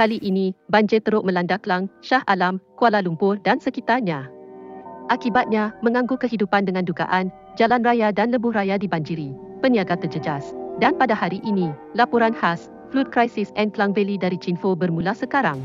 Kali ini, banjir teruk melanda Kelang, Shah Alam, Kuala Lumpur dan sekitarnya. Akibatnya, mengganggu kehidupan dengan dugaan, jalan raya dan lebuh raya dibanjiri, peniaga terjejas. Dan pada hari ini, laporan khas, Flood Crisis and Klang Valley dari Cinfo bermula sekarang.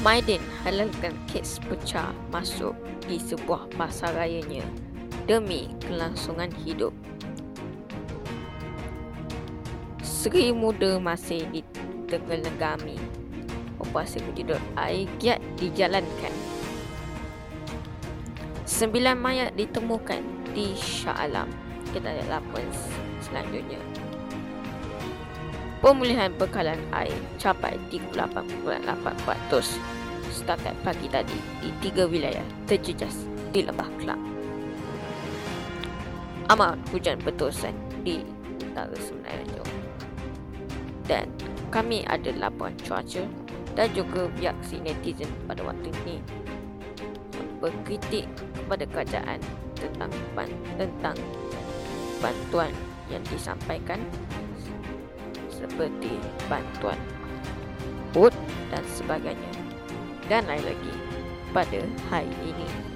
Maiden halalkan kes pecah masuk di sebuah pasar rayanya demi kelangsungan hidup. Seri muda masih ditenggelenggami. Operasi kujidot air giat dijalankan. Sembilan mayat ditemukan di Shah Alam. Kita lihat laporan selanjutnya. Pemulihan bekalan air capai 38.8% setakat pagi tadi di tiga wilayah terjejas di Lembah Kelang. Amat hujan berterusan di utara Semenanjung dan kami ada laporan cuaca dan juga reaksi netizen pada waktu ini berkritik kepada kerajaan tentang tentang bantuan yang disampaikan seperti bantuan food dan sebagainya dan lain lagi pada hari ini.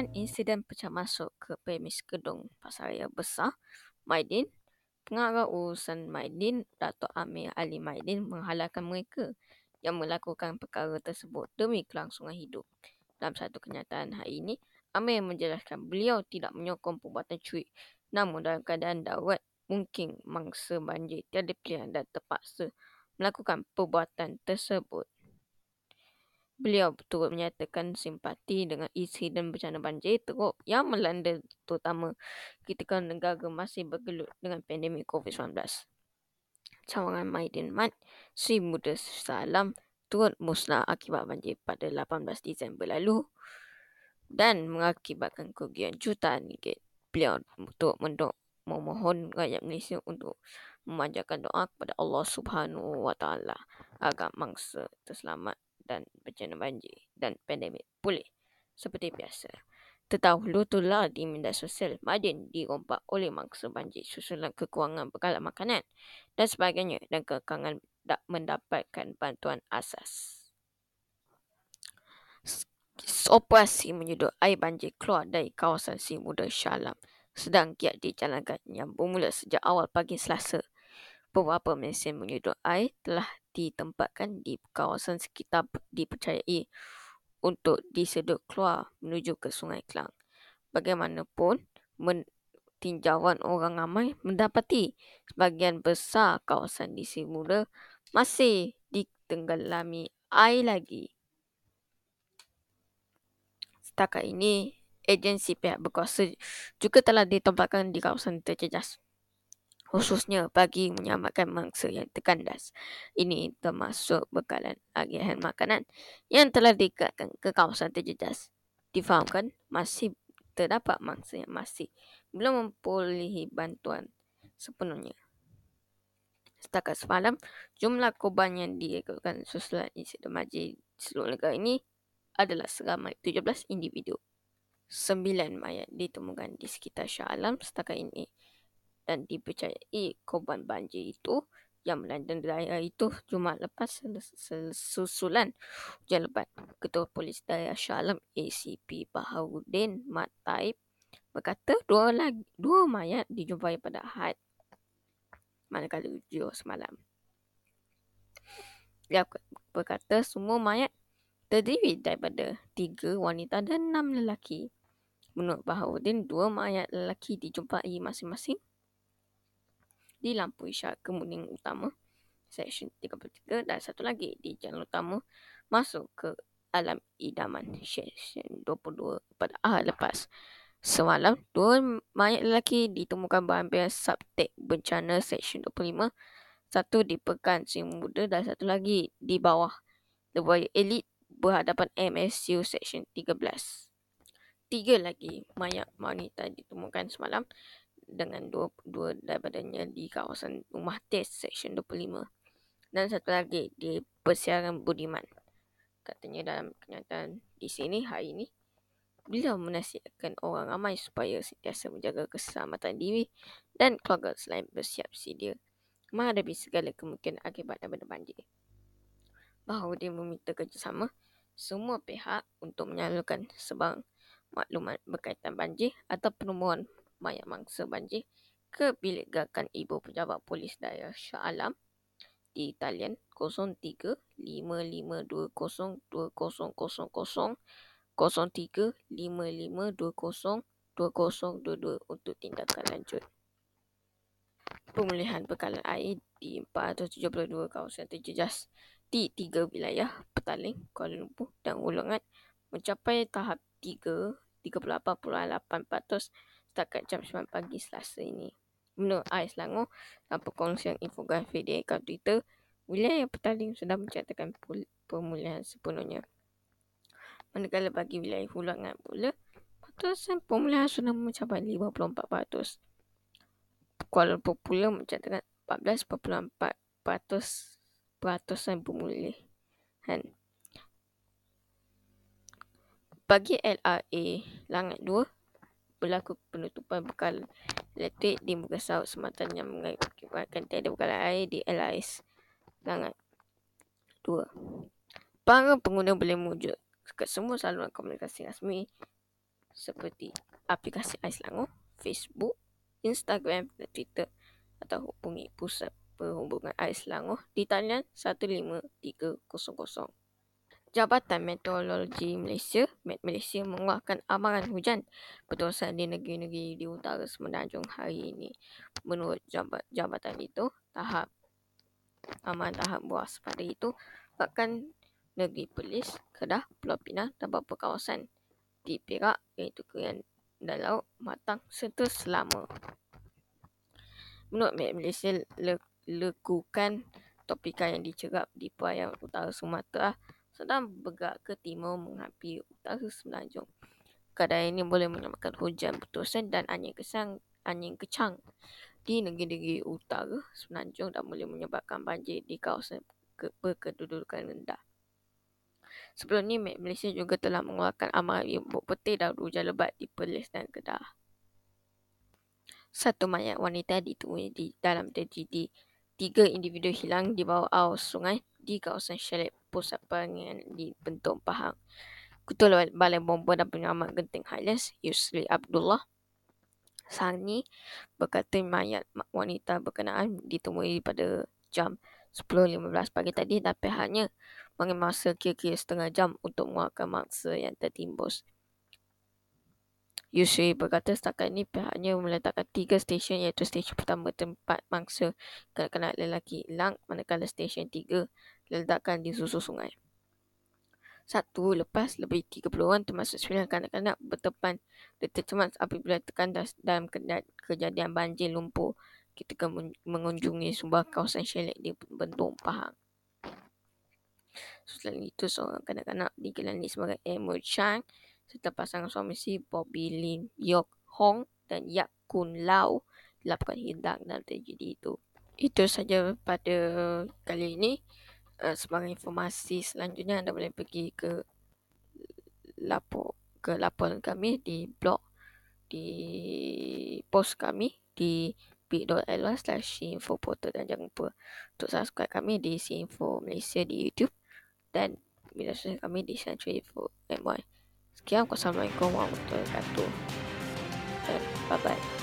Sesulan insiden pecah masuk ke premis gedung Pasaraya Besar, Maidin, pengarah urusan Maidin, Dato' Amir Ali Maidin menghalalkan mereka yang melakukan perkara tersebut demi kelangsungan hidup. Dalam satu kenyataan hari ini, Amir menjelaskan beliau tidak menyokong perbuatan curi. Namun dalam keadaan darurat, mungkin mangsa banjir tiada pilihan dan terpaksa melakukan perbuatan tersebut. Beliau turut menyatakan simpati dengan isi dan bencana banjir teruk yang melanda terutama ketika negara masih bergelut dengan pandemik COVID-19. Cawangan Maidin Mat, Sri Muda Salam turut musnah akibat banjir pada 18 Disember lalu dan mengakibatkan kerugian jutaan ringgit. Beliau turut mendok memohon rakyat Malaysia untuk memanjatkan doa kepada Allah Subhanahu Wa Taala agar mangsa terselamat dan bencana banjir dan pandemik pulih seperti biasa. Terdahulu itulah di media sosial Madin dirompak oleh mangsa banjir susulan kekurangan bekalan makanan dan sebagainya dan kekangan mendapatkan bantuan asas. Operasi menyedot air banjir keluar dari kawasan Si Muda Syalam sedang giat dijalankan yang bermula sejak awal pagi Selasa. Beberapa mesin menyedot air telah ditempatkan di kawasan sekitar dipercayai untuk disedut keluar menuju ke Sungai Kelang. Bagaimanapun, tinjauan orang ramai mendapati sebahagian besar kawasan di Simula masih ditenggelami air lagi. Setakat ini, agensi pihak berkuasa juga telah ditempatkan di kawasan terjejas khususnya bagi menyelamatkan mangsa yang terkandas. Ini termasuk bekalan agihan makanan yang telah diikatkan ke kawasan terjejas. Difahamkan masih terdapat mangsa yang masih belum mempulihi bantuan sepenuhnya. Setakat semalam, jumlah korban yang diikutkan susulan insiden majlis seluruh negara ini adalah seramai 17 individu. Sembilan mayat ditemukan di sekitar Shah Alam setakat ini dan dipercayai korban banjir itu yang melanda daerah itu Jumaat lepas susulan hujan lebat. Ketua Polis Daerah Shalom ACP Baharudin Mat Taib berkata dua, lagi, dua mayat dijumpai pada Ahad manakala ujian semalam. Dia berkata semua mayat terdiri daripada tiga wanita dan enam lelaki. Menurut Baharudin, dua mayat lelaki dijumpai masing-masing di lampu isyarat kemuning utama seksyen 33 dan satu lagi di jalan utama masuk ke alam idaman seksyen 22 pada ahad lepas. Semalam, dua mayat lelaki ditemukan berhampiran subtek bencana seksyen 25. Satu di Pekan Sing Muda dan satu lagi di bawah Lebuaya Elit berhadapan MSU seksyen 13. Tiga lagi mayat wanita ditemukan semalam dengan dua, dua daripadanya di kawasan rumah test Seksyen 25. Dan satu lagi di Persiaran Budiman. Katanya dalam kenyataan di sini hari ini, beliau menasihatkan orang ramai supaya sentiasa menjaga keselamatan diri dan keluarga selain bersiap sedia menghadapi segala kemungkinan akibat daripada banjir. Bahawa dia meminta kerjasama semua pihak untuk menyalurkan sebarang maklumat berkaitan banjir atau penemuan mayat mangsa banjir ke bilik gakan Ibu Pejabat Polis Daerah Shah Alam di talian 0355202000 0355202022 untuk tindakan lanjut. Pemulihan bekalan air di 472 kawasan terjejas di tiga wilayah Petaling, Kuala Lumpur dan Ulungan mencapai tahap 3 38.8% setakat jam 9 pagi Selasa ini. Menurut Ais Selangor dan perkongsian infografik di akaun Twitter, wilayah Petaling sudah mencatatkan pemulihan sepenuhnya. Manakala bagi wilayah Hulangan pula, pertuasan pemulihan sudah mencapai 54%. Kuala Lumpur pula mencatatkan 14.4% peratusan pemulihan. Bagi LRA Langat 2, berlaku penutupan bekal elektrik di muka saut sematan yang mengakibatkan tiada bekalan air di LIS Langat 2. Para pengguna boleh merujuk ke semua saluran komunikasi rasmi seperti aplikasi Ais Selangor, Facebook, Instagram dan Twitter atau hubungi Pusat Perhubungan Ais Selangor di talian 15300. Jabatan Meteorologi Malaysia, Met Malaysia mengeluarkan amaran hujan berterusan di negeri-negeri di utara semenanjung hari ini. Menurut jabat, jabatan itu, tahap amaran tahap buas pada itu bahkan negeri Perlis, Kedah, Pulau Pinang dan beberapa kawasan di Perak iaitu Kerian dan Laut, Matang serta Selama. Menurut Met Malaysia, le- lekukan topika yang dicerap di perayaan utara Sumatera sedang bergerak ke timur menghampiri utara semenanjung. Keadaan ini boleh menyebabkan hujan berterusan dan angin kesang, angin kecang di negeri-negeri utara semenanjung dan boleh menyebabkan banjir di kawasan ke- berkedudukan rendah. Sebelum ini, Malaysia juga telah mengeluarkan amaran ibu peti dan hujan lebat di Perlis dan Kedah. Satu mayat wanita ditemui di dalam terjadi tiga individu hilang di bawah air sungai di kawasan Shelip Pusat Perangian di Bentuk Pahang. Ketua Balai Bomba dan Penyelamat Genting Highlands, Yusri Abdullah Sani berkata mayat wanita berkenaan ditemui pada jam 10.15 pagi tadi dan pihaknya mengambil masa kira-kira setengah jam untuk mengeluarkan mangsa yang tertimbus. Yusri berkata setakat ini pihaknya meletakkan tiga stesen iaitu stesen pertama tempat mangsa kanak-kanak lelaki hilang manakala stesen tiga diletakkan di susu sungai. Satu, lepas lebih 30 orang termasuk 9 kanak-kanak bertepan tercemas apabila tekan dalam kejadian banjir lumpur ketika mengunjungi sebuah kawasan syelek di Bentong Pahang. Selain itu, seorang kanak-kanak digelani sebagai Emma Chang serta pasangan suami si Bobby Lin Yok Hong dan Yak Kun Lau dilaporkan hilang dalam tragedi itu. Itu saja pada kali ini uh, sebagai informasi selanjutnya anda boleh pergi ke lapor ke laporan kami di blog di post kami di bit.ly slash info portal dan jangan lupa untuk subscribe kami di Info Malaysia di YouTube dan media sosial kami di Century Info MY. Sekian, Wassalamualaikum warahmatullahi wabarakatuh. Dan bye-bye.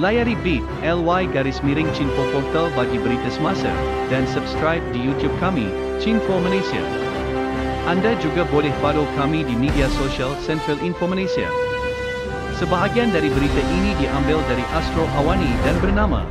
Layari bit.ly garis miring Cinfo Portal bagi berita semasa dan subscribe di YouTube kami, Cinfo Malaysia. Anda juga boleh follow kami di media sosial Central Info Malaysia. Sebahagian dari berita ini diambil dari Astro Awani dan bernama